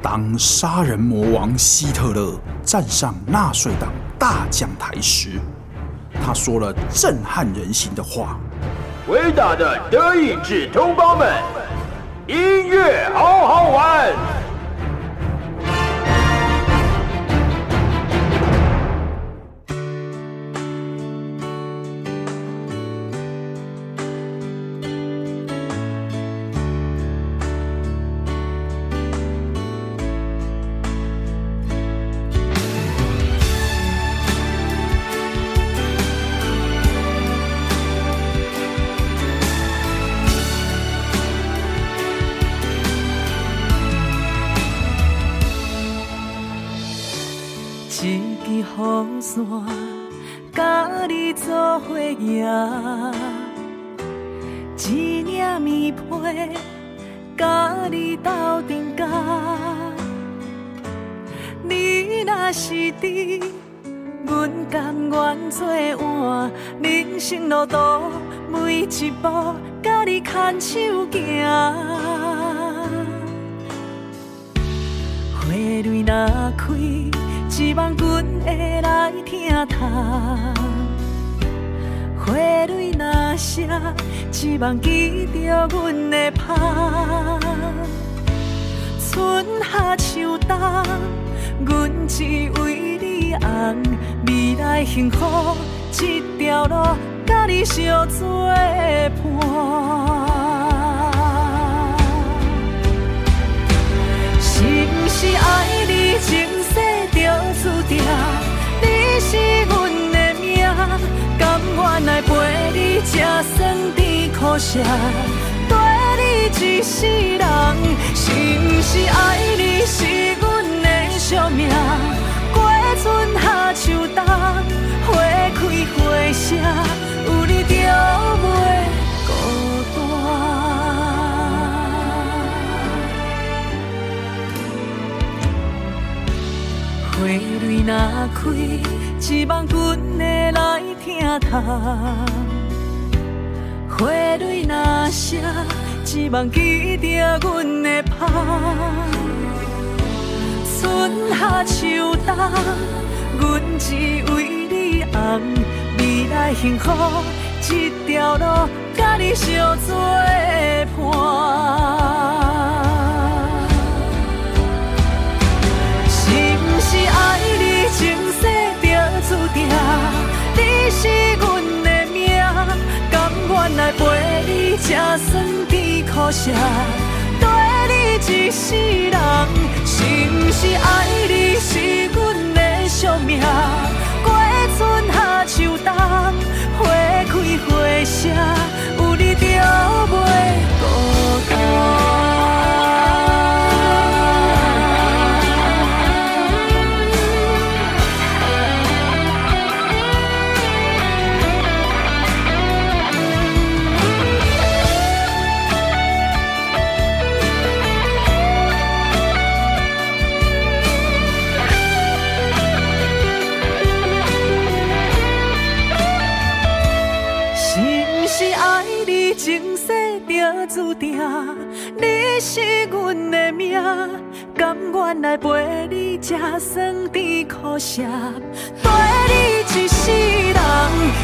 当杀人魔王希特勒站上纳粹党大讲台时，他说了震撼人心的话：“伟大的德意志同胞们，音乐好好玩。”望记着阮的盼。春夏秋冬，阮只为你红，未来幸福这条路，甲你相做甜苦涩，跟你一世人。是不是爱你是阮的宿命？过春夏秋冬，花开花谢，有你就袂孤单。花蕊若开，希望阮会来听透；花蕊若谢，只望记着阮的拍。春夏秋冬，阮只为你红，未来幸福这条路，甲你相作伴。是毋是爱你前世就注定，你是阮，来陪你吃酸甜苦涩，跟你一世人。是毋是爱你是阮的宿命？过春夏秋冬，花开花谢，有你就袂孤单。陪你吃酸甜苦涩，跟你一世人。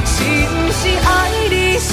是不是爱你是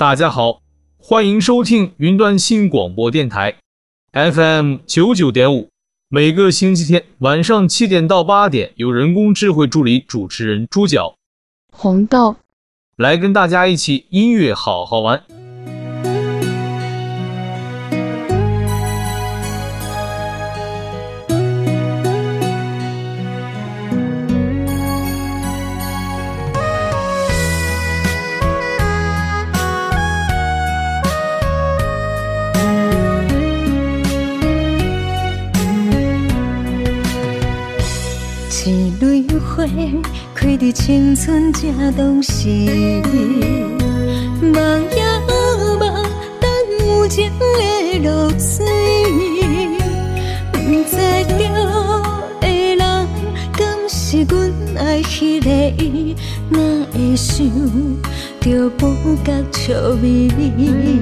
大家好，欢迎收听云端新广播电台 FM 九九点五。每个星期天晚上七点到八点，由人工智慧助理主持人猪脚红豆来跟大家一起音乐好好玩。一蕊花开在青春正当时，梦也梦，等有情的露水，不知道的人敢是阮爱彼个伊，哪会想着不觉笑眯眯，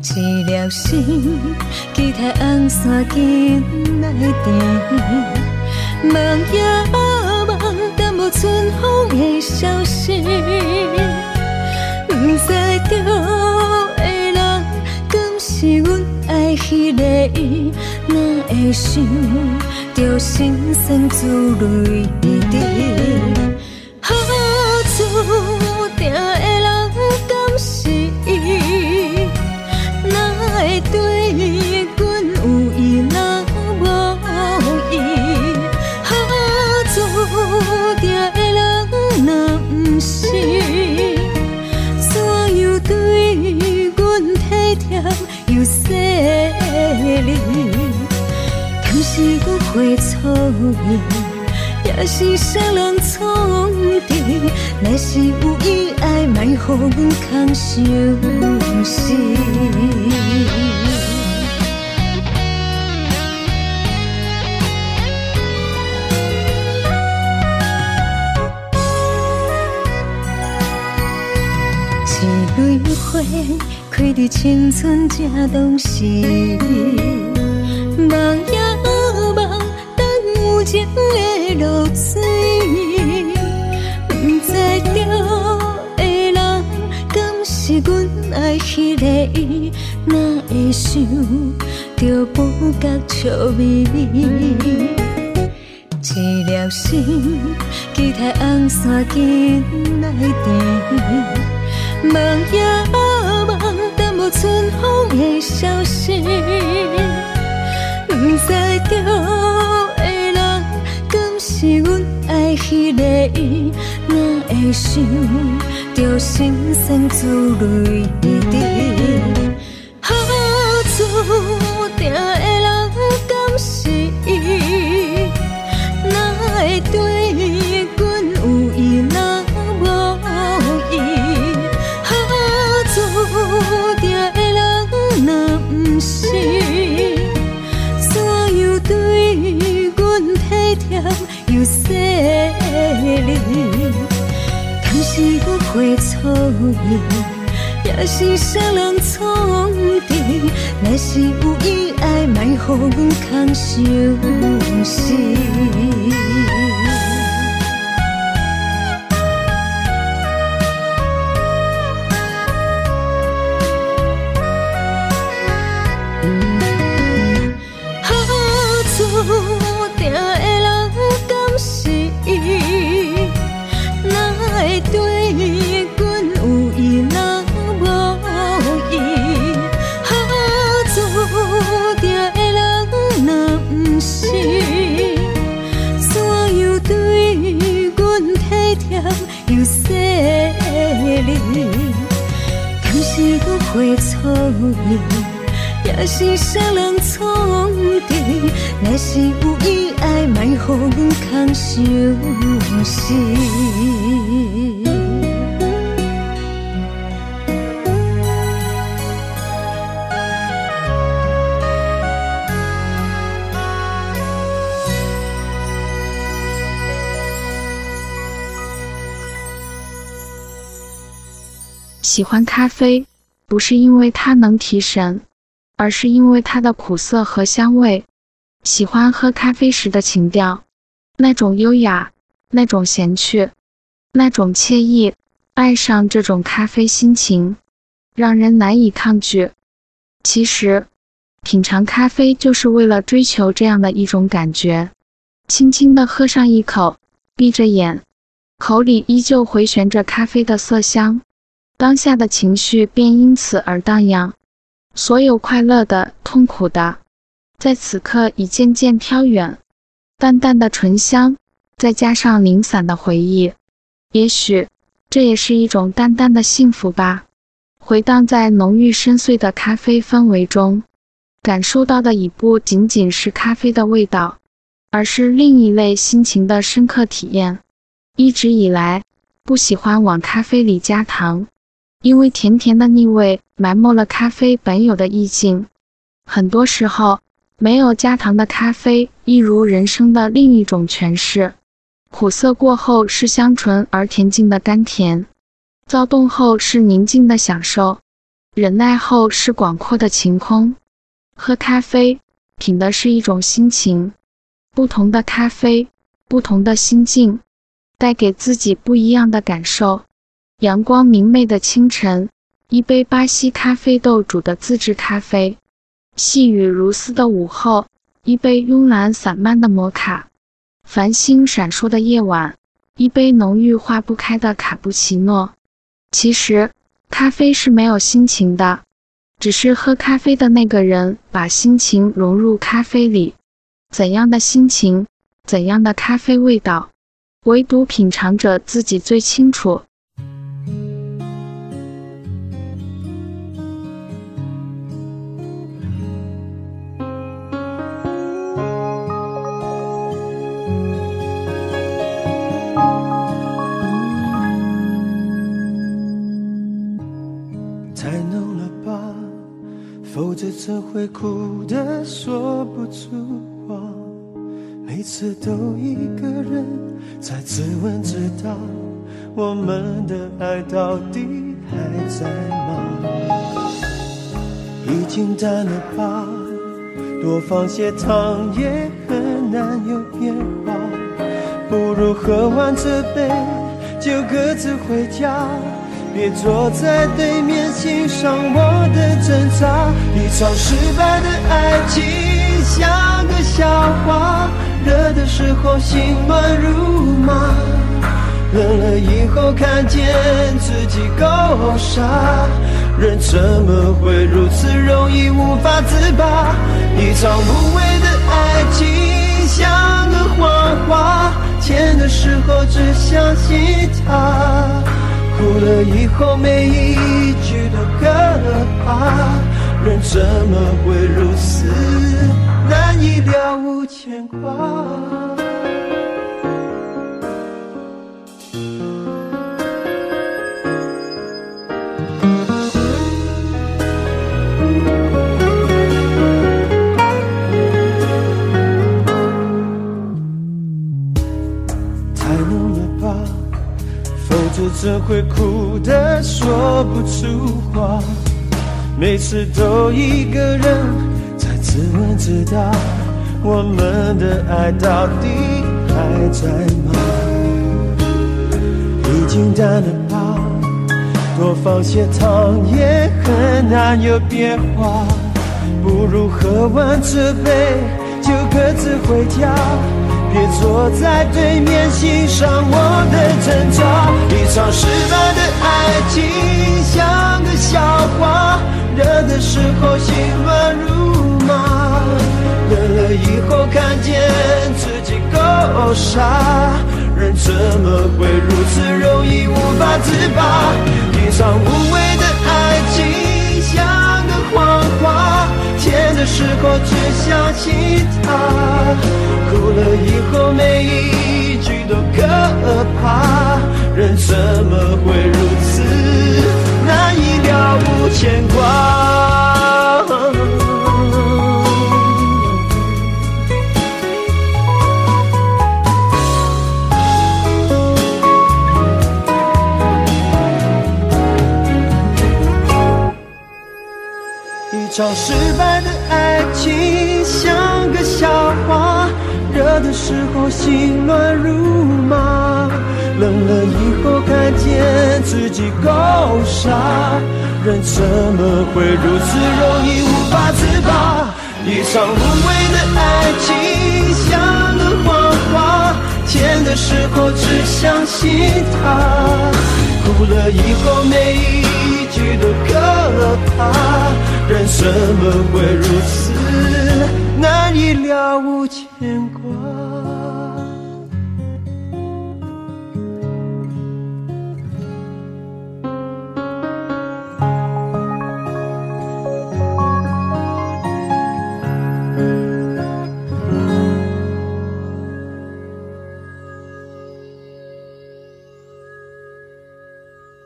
一粒心期待红线紧来缠。梦呀梦，等无春风的消息。不知道的人，敢是阮爱彼个伊？哪会想到心酸珠泪也是谁人创治？若是有意爱，莫予阮空相思。一蕊花。开在青春正当时，梦也梦，等有情的落水。不知道的人，敢是阮爱彼个伊？哪会想到不觉笑眯眯？一粒心期待红线紧来缠，梦也。春风的消息，不知道，是阮爱彼个伊？哪会想着心酸珠泪滴？若是谁人创治？若是有意爱，莫予阮空相思。也是谁人创治？若是有意爱，莫予阮空相思。喜欢咖啡。不是因为它能提神，而是因为它的苦涩和香味。喜欢喝咖啡时的情调，那种优雅，那种闲趣，那种惬意。爱上这种咖啡心情，让人难以抗拒。其实，品尝咖啡就是为了追求这样的一种感觉。轻轻地喝上一口，闭着眼，口里依旧回旋着咖啡的色香。当下的情绪便因此而荡漾，所有快乐的、痛苦的，在此刻已渐渐飘远。淡淡的醇香，再加上零散的回忆，也许这也是一种淡淡的幸福吧。回荡在浓郁深邃的咖啡氛围中，感受到的已不仅仅是咖啡的味道，而是另一类心情的深刻体验。一直以来，不喜欢往咖啡里加糖，因为甜甜的腻味埋没了咖啡本有的意境。很多时候，没有加糖的咖啡，一如人生的另一种诠释。苦涩过后是香醇而恬静的甘甜，躁动后是宁静的享受，忍耐后是广阔的晴空。喝咖啡，品的是一种心情。不同的咖啡，不同的心境。带给自己不一样的感受。阳光明媚的清晨，一杯巴西咖啡豆煮的自制咖啡；细雨如丝的午后，一杯慵懒散漫的摩卡；繁星闪烁的夜晚，一杯浓郁化不开的卡布奇诺。其实，咖啡是没有心情的，只是喝咖啡的那个人把心情融入咖啡里。怎样的心情，怎样的咖啡味道？唯独品尝者自己最清楚。怎会苦得说不出话。每次都一个人在自问自答，我们的爱到底还在吗？已经淡了吧，多放些糖也很难有变化，不如喝完这杯就各自回家，别坐在对面欣赏我的挣扎。一场失败的爱情像个笑话。热的时候心乱如麻，冷了以后看见自己够傻，人怎么会如此容易无法自拔？一场无谓的爱情像个谎话，甜的时候只相信它，哭了以后每一句都可怕，人怎么会如此？难以了无牵挂。否则怎会苦得说不出话？每次都一个人在。自问自答，我们的爱到底还在吗？已经淡了吧，多放些糖也很难有变化。不如喝完这杯就各自回家，别坐在对面欣赏我的挣扎。一场失败的爱情像个笑话，热的时候心乱如麻。冷了以后看见自己够傻，人怎么会如此容易无法自拔？一场无谓的爱时候只想起他，哭了以后每一句都可怕，人怎么会如此难以了无牵挂？一场失败的爱情像个笑话，热的时候心乱如麻，冷了以后看见自己够傻，人怎么会如此容易无法自拔？一场无谓的爱情像个谎话，甜的时候只相信它，哭了以后每一句都可怕。人怎么会如此难以了无牵挂？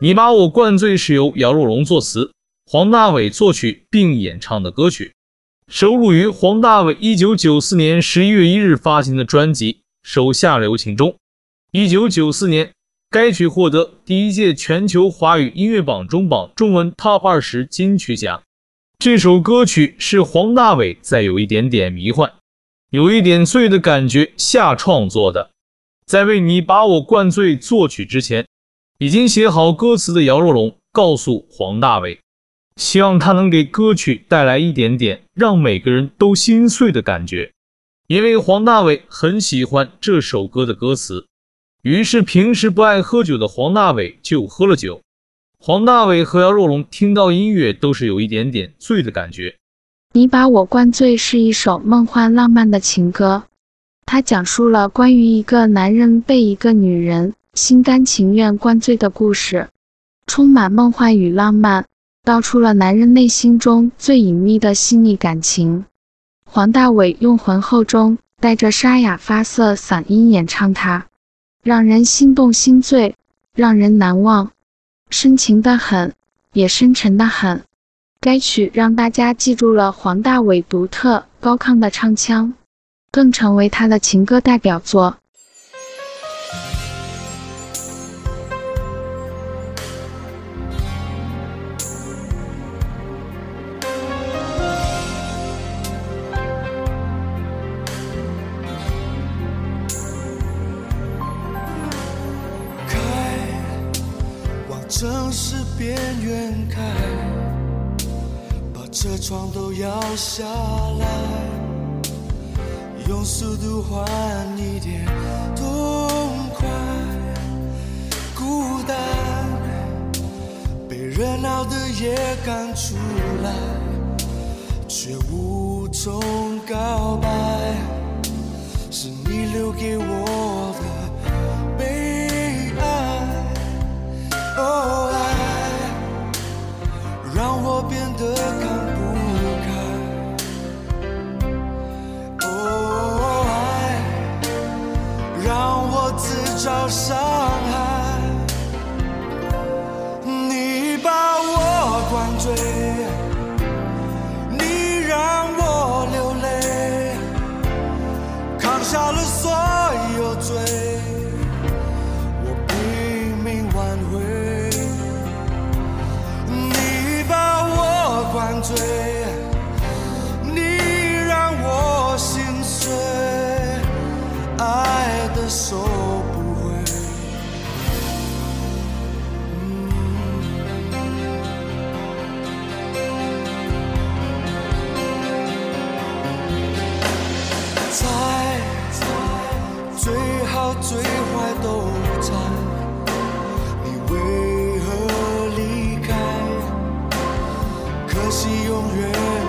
你把我灌醉是由姚若龙作词，黄大炜作曲并演唱的歌曲，收录于黄大玮一九九四年十一月一日发行的专辑《手下留情》中。一九九四年，该曲获得第一届全球华语音乐榜中榜中文 Top 二十金曲奖。这首歌曲是黄大炜在有一点点迷幻、有一点醉的感觉下创作的。在为你把我灌醉作曲之前，已经写好歌词的姚若龙告诉黄大炜，希望他能给歌曲带来一点点让每个人都心碎的感觉，因为黄大炜很喜欢这首歌的歌词。于是平时不爱喝酒的黄大炜就喝了酒。黄大炜和姚若龙听到音乐都是有一点点醉的感觉。你把我灌醉是一首梦幻浪漫的情歌，它讲述了关于一个男人被一个女人。心甘情愿灌醉的故事，充满梦幻与浪漫，道出了男人内心中最隐秘的细腻感情。黄大炜用浑厚中带着沙哑发涩嗓音演唱它，让人心动心醉，让人难忘，深情的很，也深沉的很。该曲让大家记住了黄大炜独特高亢的唱腔，更成为他的情歌代表作。城市边缘开，把车窗都摇下来，用速度换一点痛快。孤单被热闹的夜赶出来，却无从告白，是你留给我可惜永远。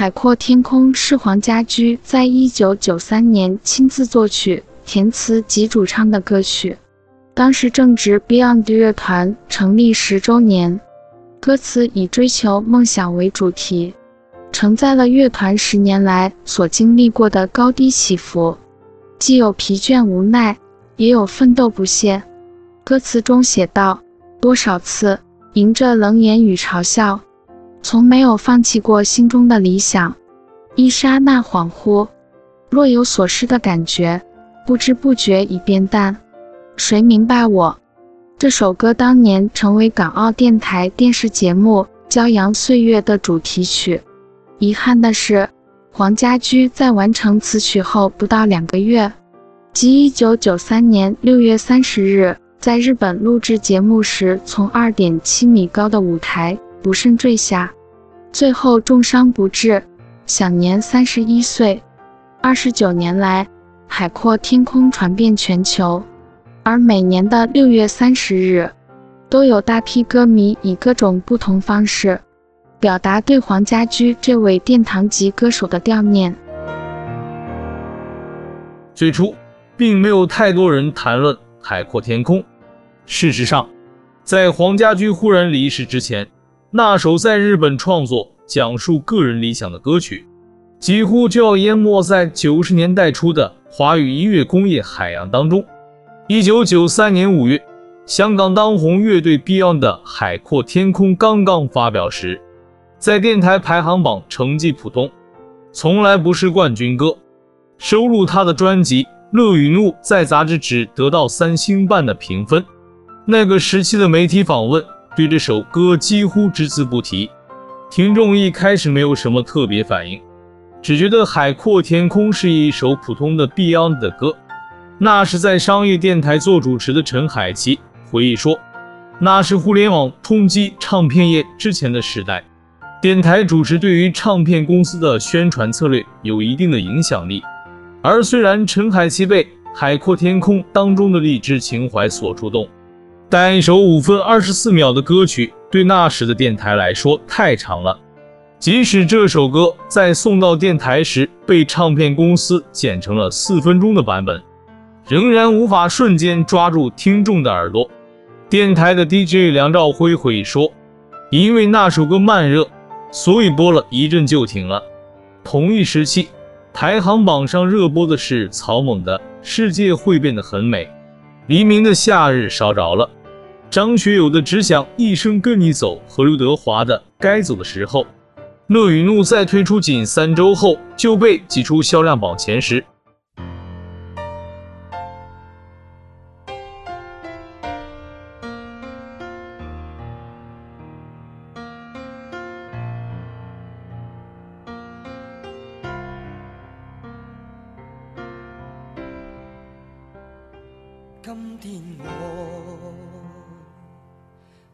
海阔天空是黄家驹在一九九三年亲自作曲、填词及主唱的歌曲。当时正值 Beyond 乐团成立十周年，歌词以追求梦想为主题，承载了乐团十年来所经历过的高低起伏，既有疲倦无奈，也有奋斗不懈。歌词中写道：“多少次迎着冷眼与嘲笑，从没有放弃过心中的理想。一刹那恍惚，若有所失的感觉，不知不觉已变淡。”谁明白我？这首歌当年成为港澳电台电视节目《骄阳岁月》的主题曲。遗憾的是，黄家驹在完成此曲后不到两个月，即1993年6月30日，在日本录制节目时，从2.7米高的舞台不慎坠下，最后重伤不治，享年31岁。二十九年来，《海阔天空》传遍全球。而每年的六月三十日，都有大批歌迷以各种不同方式，表达对黄家驹这位殿堂级歌手的悼念。最初，并没有太多人谈论《海阔天空》。事实上，在黄家驹忽然离世之前，那首在日本创作、讲述个人理想的歌曲，几乎就要淹没在九十年代初的华语音乐工业海洋当中。一九九三年五月，香港当红乐队 Beyond 的《海阔天空》刚刚发表时，在电台排行榜成绩普通，从来不是冠军歌。收录他的专辑《乐与怒》在杂志只得到三星半的评分。那个时期的媒体访问对这首歌几乎只字不提，听众一开始没有什么特别反应，只觉得《海阔天空》是一首普通的 Beyond 的歌。那是在商业电台做主持的陈海琪回忆说：“那是互联网冲击唱片业之前的时代，电台主持对于唱片公司的宣传策略有一定的影响力。而虽然陈海琪被《海阔天空》当中的励志情怀所触动，但一首五分二十四秒的歌曲对那时的电台来说太长了。即使这首歌在送到电台时被唱片公司剪成了四分钟的版本。”仍然无法瞬间抓住听众的耳朵。电台的 DJ 梁兆辉回忆说：“因为那首歌慢热，所以播了一阵就停了。”同一时期，排行榜上热播的是草蜢的《世界会变得很美》，黎明的《夏日烧着了》，张学友的《只想一生跟你走》和刘德华的《该走的时候》。乐与怒在推出仅三周后就被挤出销量榜前十。今天我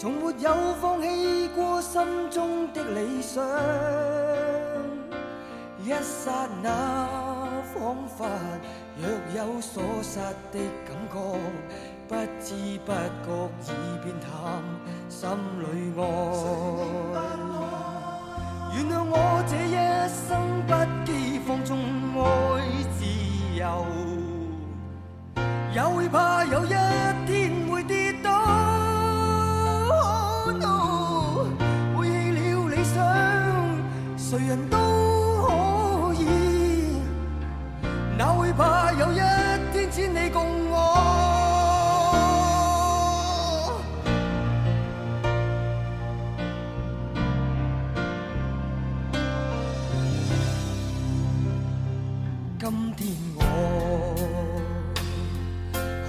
从没有放弃过心中的理想。一刹那，仿佛若有所失的感觉，不知不觉已变淡，心里爱。原谅我这一生不羁放纵爱自由。也会怕有一天谁人都可以。哪会怕有一天只你共我？今天我。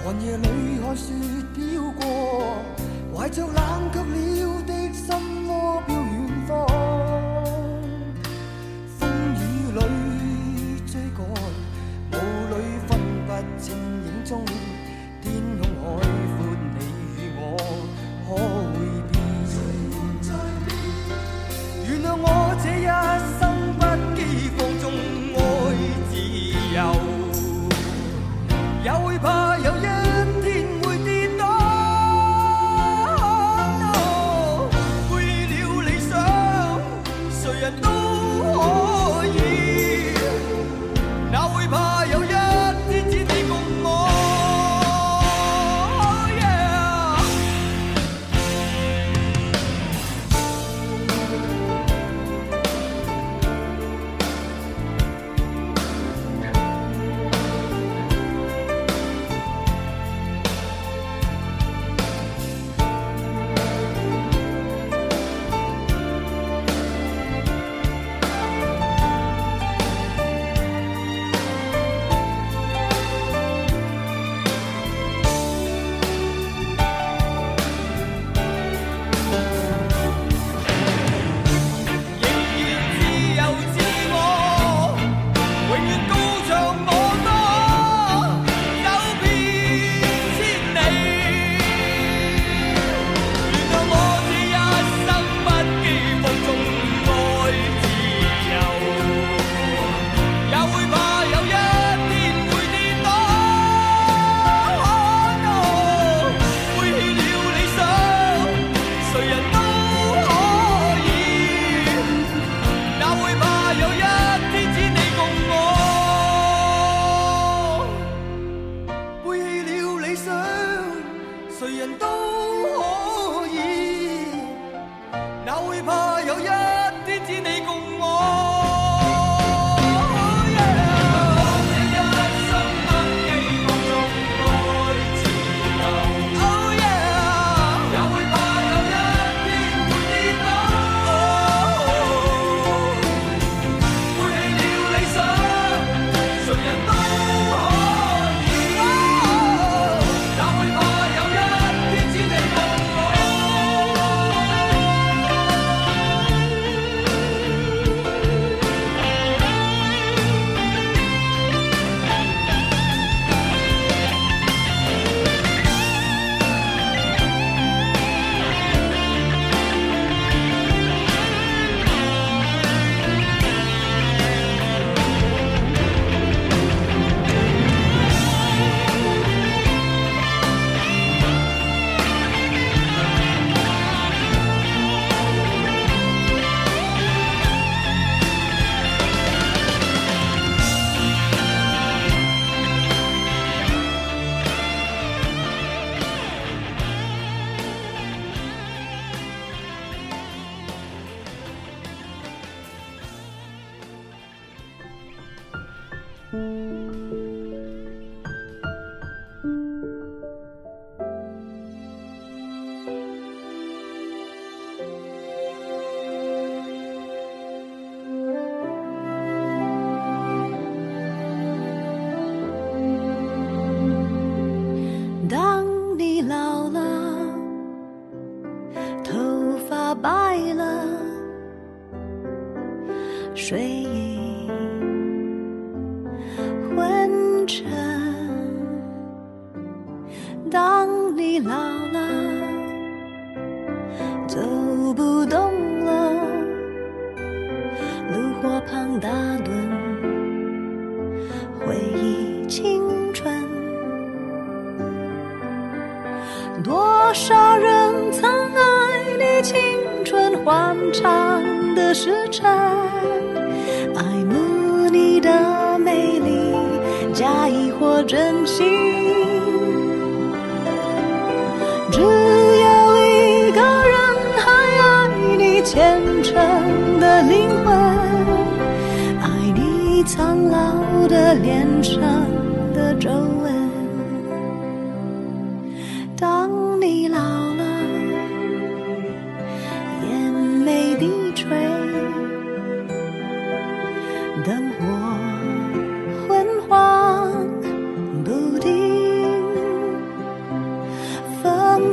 寒夜里看雪飘过，怀着冷却了的心窝 ton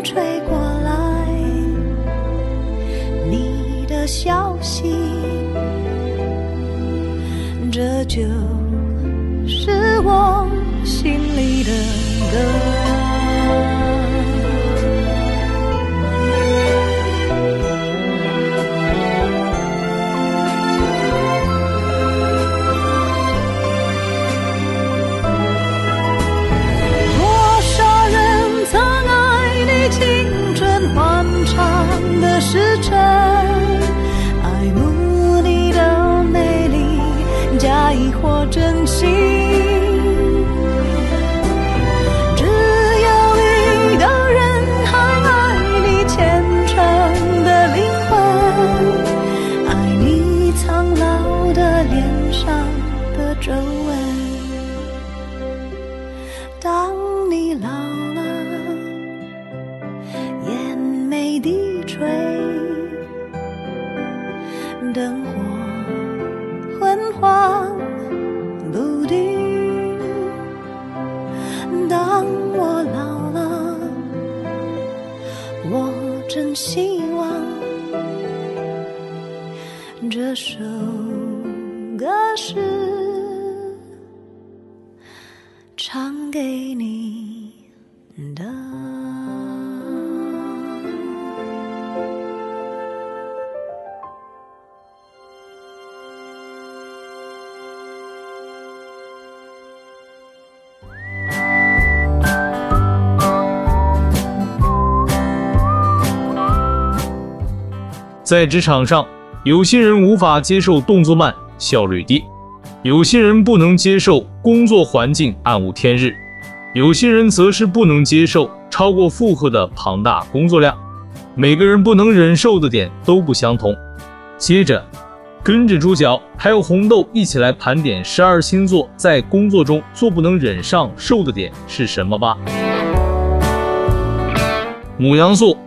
吹过来你的消息这就在职场上，有些人无法接受动作慢、效率低。有些人不能接受工作环境暗无天日，有些人则是不能接受超过负荷的庞大工作量。每个人不能忍受的点都不相同。接着，跟着猪脚还有红豆一起来盘点十二星座在工作中最不能忍上受的点是什么吧。母羊座，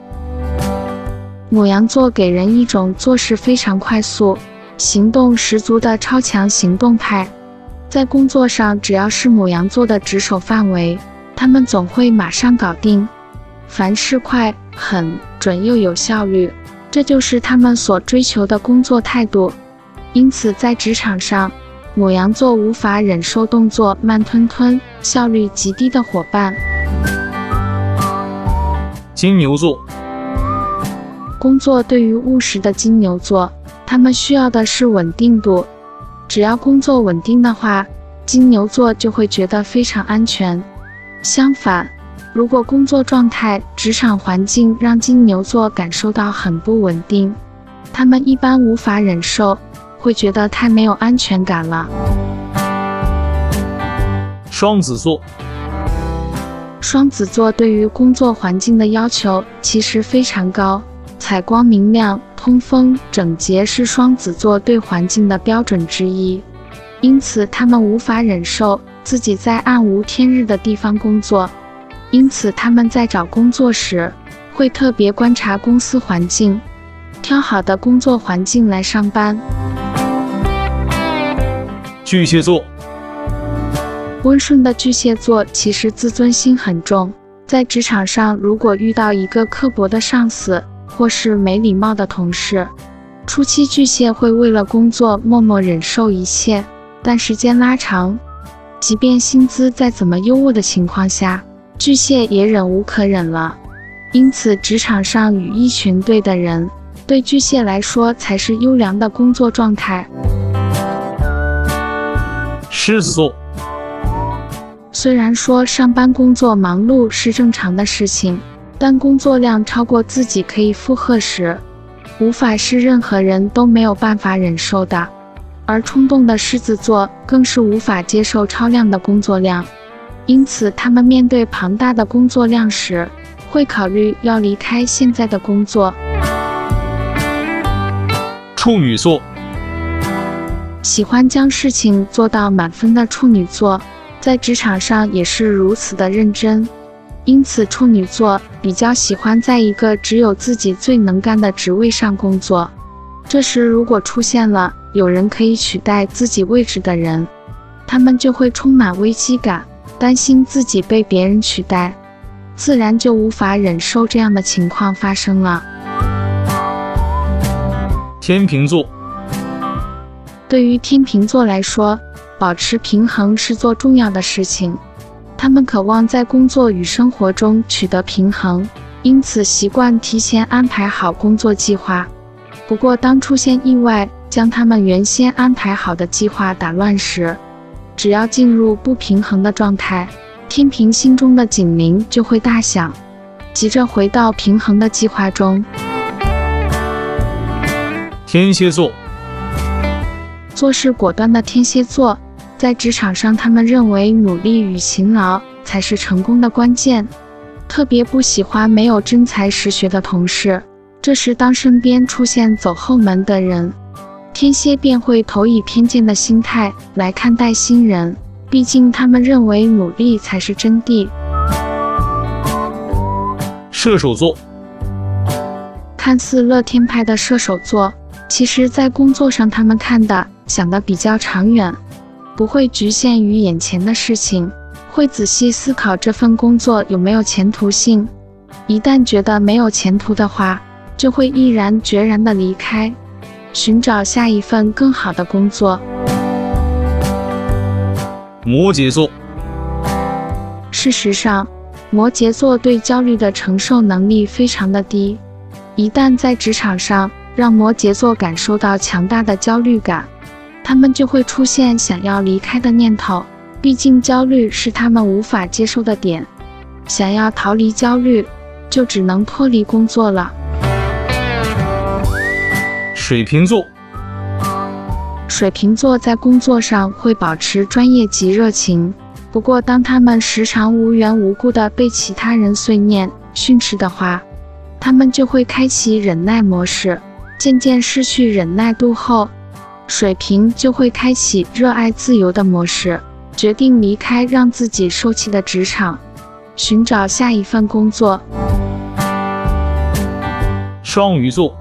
母羊座给人一种做事非常快速。行动十足的超强行动派，在工作上，只要是母羊座的值守范围，他们总会马上搞定。凡事快、狠、准又有效率，这就是他们所追求的工作态度。因此，在职场上，母羊座无法忍受动作慢吞吞、效率极低的伙伴。金牛座，工作对于务实的金牛座。他们需要的是稳定度，只要工作稳定的话，金牛座就会觉得非常安全。相反，如果工作状态、职场环境让金牛座感受到很不稳定，他们一般无法忍受，会觉得太没有安全感了。双子座，双子座对于工作环境的要求其实非常高，采光明亮。通风整洁是双子座对环境的标准之一，因此他们无法忍受自己在暗无天日的地方工作。因此他们在找工作时会特别观察公司环境，挑好的工作环境来上班。巨蟹座，温顺的巨蟹座其实自尊心很重，在职场上如果遇到一个刻薄的上司，或是没礼貌的同事，初期巨蟹会为了工作默默忍受一切，但时间拉长，即便薪资再怎么优渥的情况下，巨蟹也忍无可忍了。因此，职场上与一群对的人，对巨蟹来说才是优良的工作状态。狮子座，虽然说上班工作忙碌是正常的事情。当工作量超过自己可以负荷时，无法是任何人都没有办法忍受的。而冲动的狮子座更是无法接受超量的工作量，因此他们面对庞大的工作量时，会考虑要离开现在的工作。处女座，喜欢将事情做到满分的处女座，在职场上也是如此的认真。因此，处女座比较喜欢在一个只有自己最能干的职位上工作。这时，如果出现了有人可以取代自己位置的人，他们就会充满危机感，担心自己被别人取代，自然就无法忍受这样的情况发生了。天秤座，对于天秤座来说，保持平衡是做重要的事情。他们渴望在工作与生活中取得平衡，因此习惯提前安排好工作计划。不过，当出现意外将他们原先安排好的计划打乱时，只要进入不平衡的状态，天平心中的警铃就会大响，急着回到平衡的计划中。天蝎座，做事果断的天蝎座。在职场上，他们认为努力与勤劳才是成功的关键，特别不喜欢没有真才实学的同事。这时，当身边出现走后门的人，天蝎便会投以偏见的心态来看待新人，毕竟他们认为努力才是真谛。射手座。看似乐天派的射手座，其实在工作上他们看的、想的比较长远，不会局限于眼前的事情，会仔细思考这份工作有没有前途性。一旦觉得没有前途的话，就会毅然决然的离开，寻找下一份更好的工作。摩羯座。事实上，摩羯座对焦虑的承受能力非常的低。一旦在职场上让摩羯座感受到强大的焦虑感，他们就会出现想要离开的念头。毕竟焦虑是他们无法接受的点，想要逃离焦虑，就只能脱离工作了。水瓶座。水瓶座在工作上会保持专业及热情，不过当他们时常无缘无故的被其他人碎念训斥的话，他们就会开启忍耐模式，渐渐失去忍耐度后，水瓶就会开启热爱自由的模式，决定离开让自己受气的职场，寻找下一份工作。双鱼座。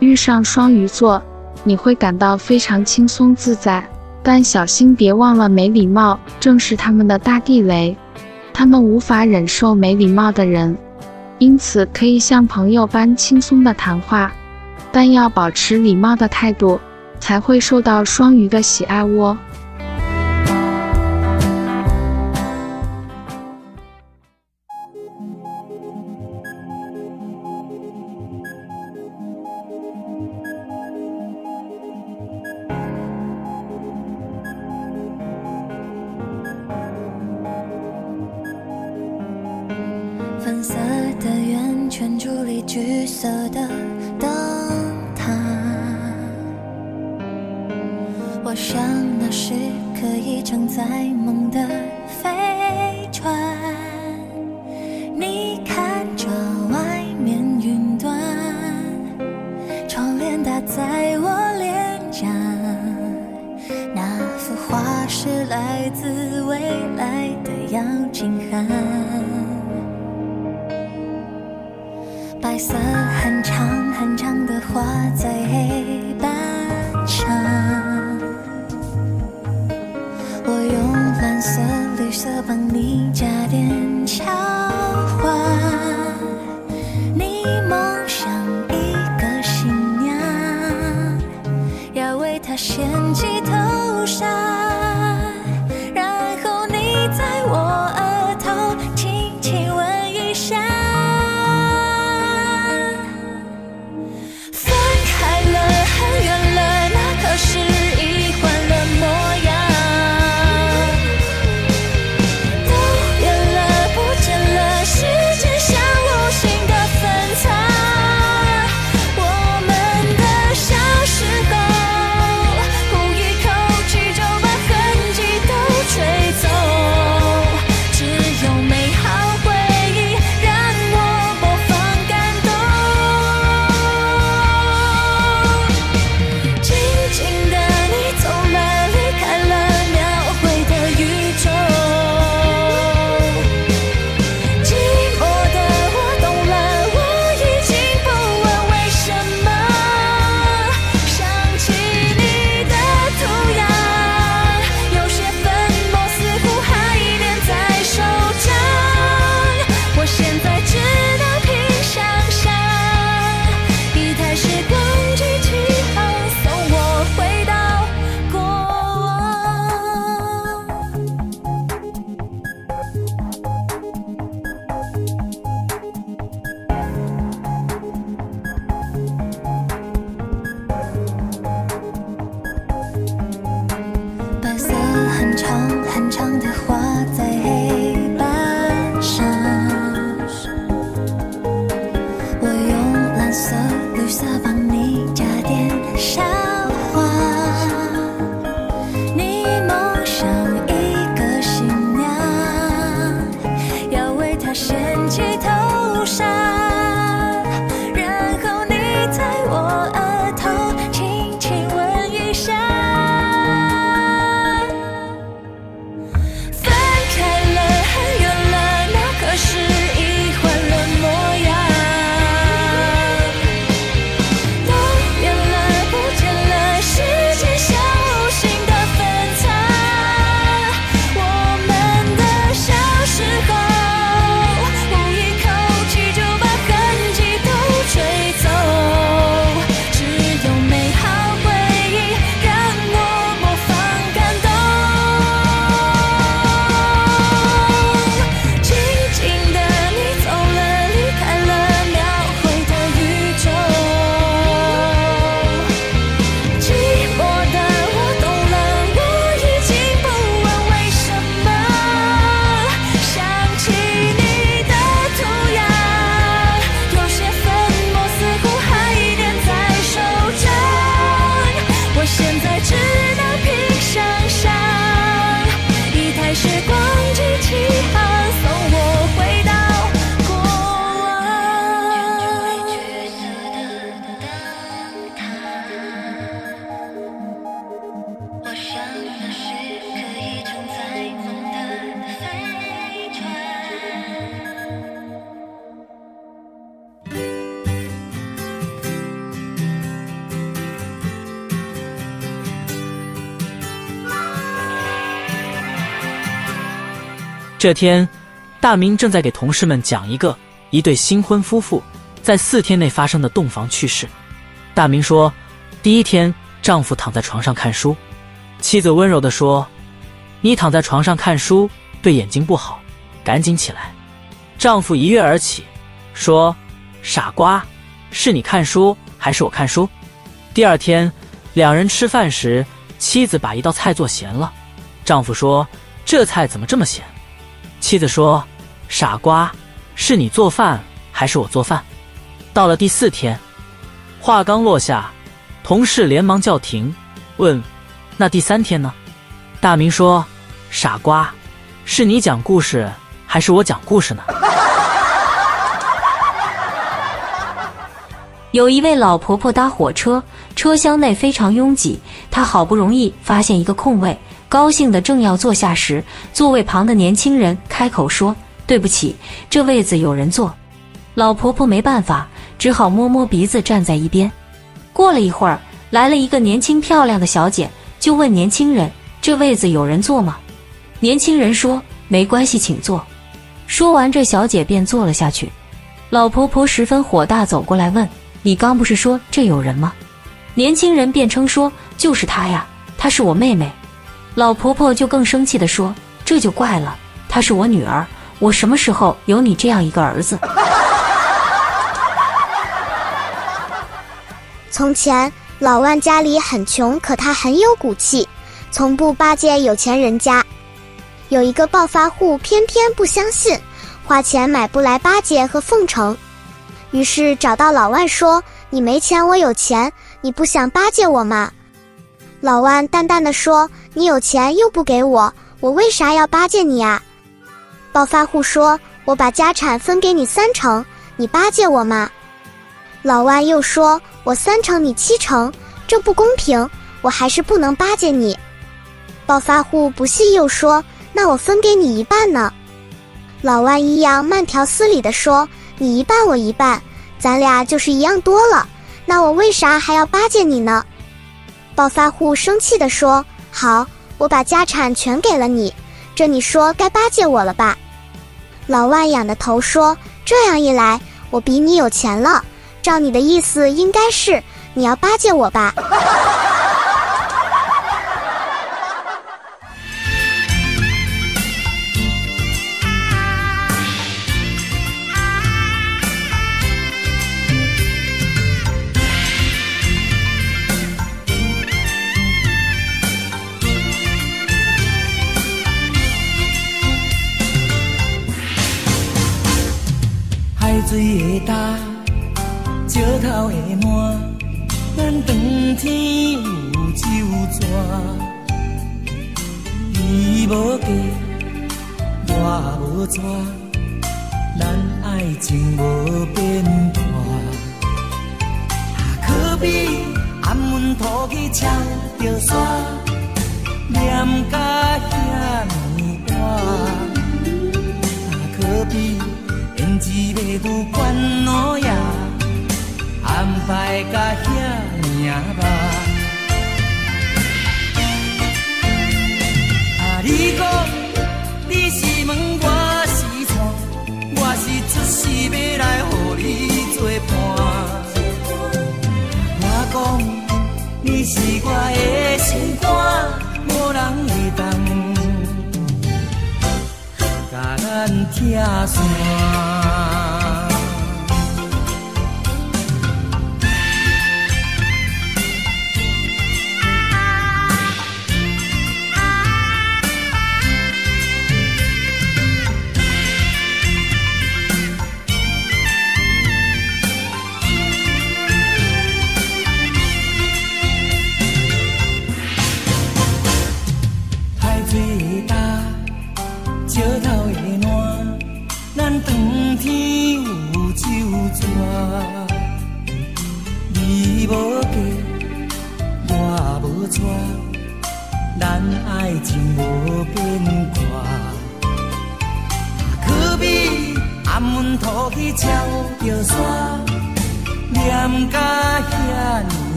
遇上双鱼座，你会感到非常轻松自在，但小心别忘了没礼貌正是他们的大地雷，他们无法忍受没礼貌的人。因此，可以像朋友般轻松的谈话，但要保持礼貌的态度，才会受到双鱼的喜爱哦。在我脸颊那幅画是来自未来的邀请函白色很长很长的画在黑板上。我用蓝色绿色帮你这天，大明正在给同事们讲一个一对新婚夫妇在四天内发生的洞房趣事。大明说，第一天，丈夫躺在床上看书，妻子温柔地说：“你躺在床上看书，对眼睛不好，赶紧起来。”丈夫一跃而起，说：“傻瓜，是你看书还是我看书？”第二天，两人吃饭时，妻子把一道菜做咸了，丈夫说：“这菜怎么这么咸？”妻子说：“傻瓜，是你做饭还是我做饭？”到了第四天，话刚落下，同事连忙叫停，问：“那第三天呢？”大明说：“傻瓜，是你讲故事还是我讲故事呢？” 有一位老婆婆搭火车，车厢内非常拥挤，她好不容易发现一个空位。高兴的正要坐下时，座位旁的年轻人开口说：“对不起，这位子有人坐。”老婆婆没办法，只好摸摸鼻子站在一边。过了一会儿，来了一个年轻漂亮的小姐，就问年轻人：“这位子有人坐吗？”年轻人说：“没关系，请坐。”说完，这小姐便坐了下去。老婆婆十分火大，走过来问：“你刚不是说这有人吗？”年轻人便称说：“就是她呀，她是我妹妹。”老婆婆就更生气地说：“这就怪了，她是我女儿，我什么时候有你这样一个儿子？” 从前，老万家里很穷，可他很有骨气，从不巴结有钱人家。有一个暴发户偏偏不相信，花钱买不来巴结和奉承，于是找到老万说：“你没钱，我有钱，你不想巴结我吗？”老万淡淡的说：“你有钱又不给我，我为啥要巴结你啊？”暴发户说：“我把家产分给你三成，你巴结我吗？”老万又说：“我三成你七成，这不公平，我还是不能巴结你。”暴发户不信又说：“那我分给你一半呢？”老万一样慢条斯理的说：“你一半我一半，咱俩就是一样多了，那我为啥还要巴结你呢？”暴发户生气地说：“好，我把家产全给了你，这你说该巴结我了吧？”老万仰着头说：“这样一来，我比你有钱了。照你的意思，应该是你要巴结我吧？”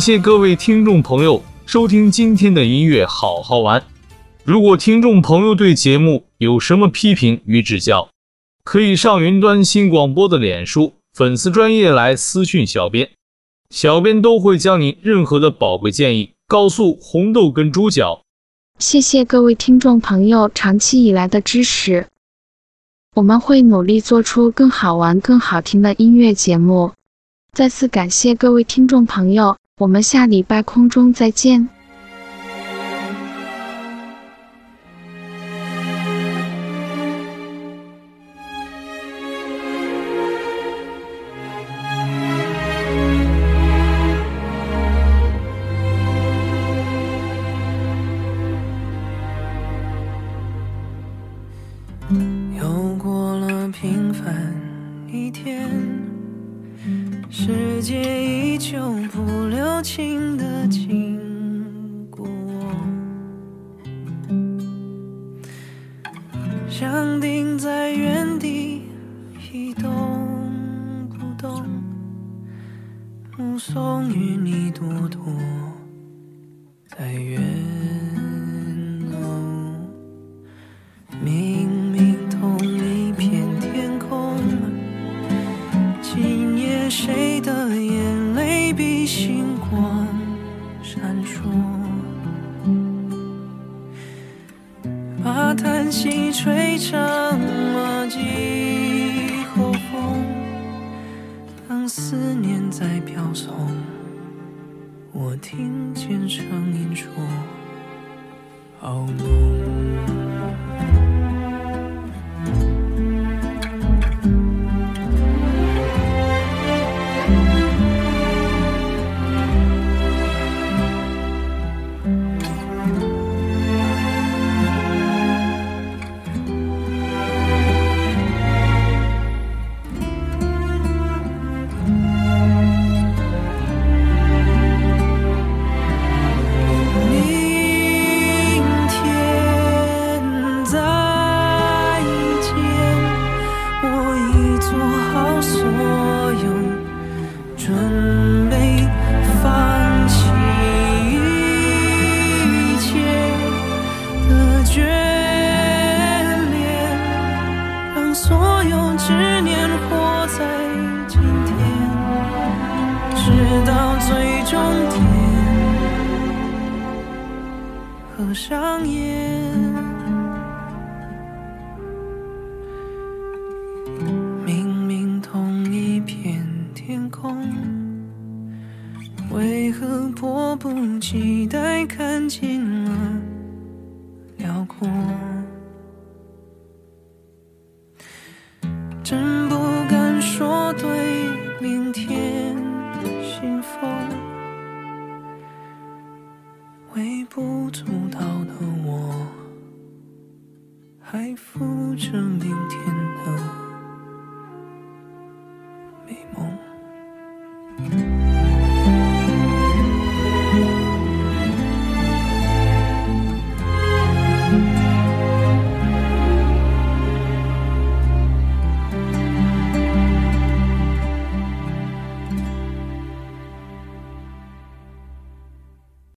谢各位听众朋友收听今天的音乐好好玩。如果听众朋友对节目有什么批评与指教，可以上云端新广播的脸书粉丝专页来私讯小编，小编都会将您任何的宝贵建议告诉红豆跟猪脚。谢谢各位听众朋友长期以来的支持，我们会努力做出更好玩、更好听的音乐节目。再次感谢各位听众朋友，我们下礼拜空中再见。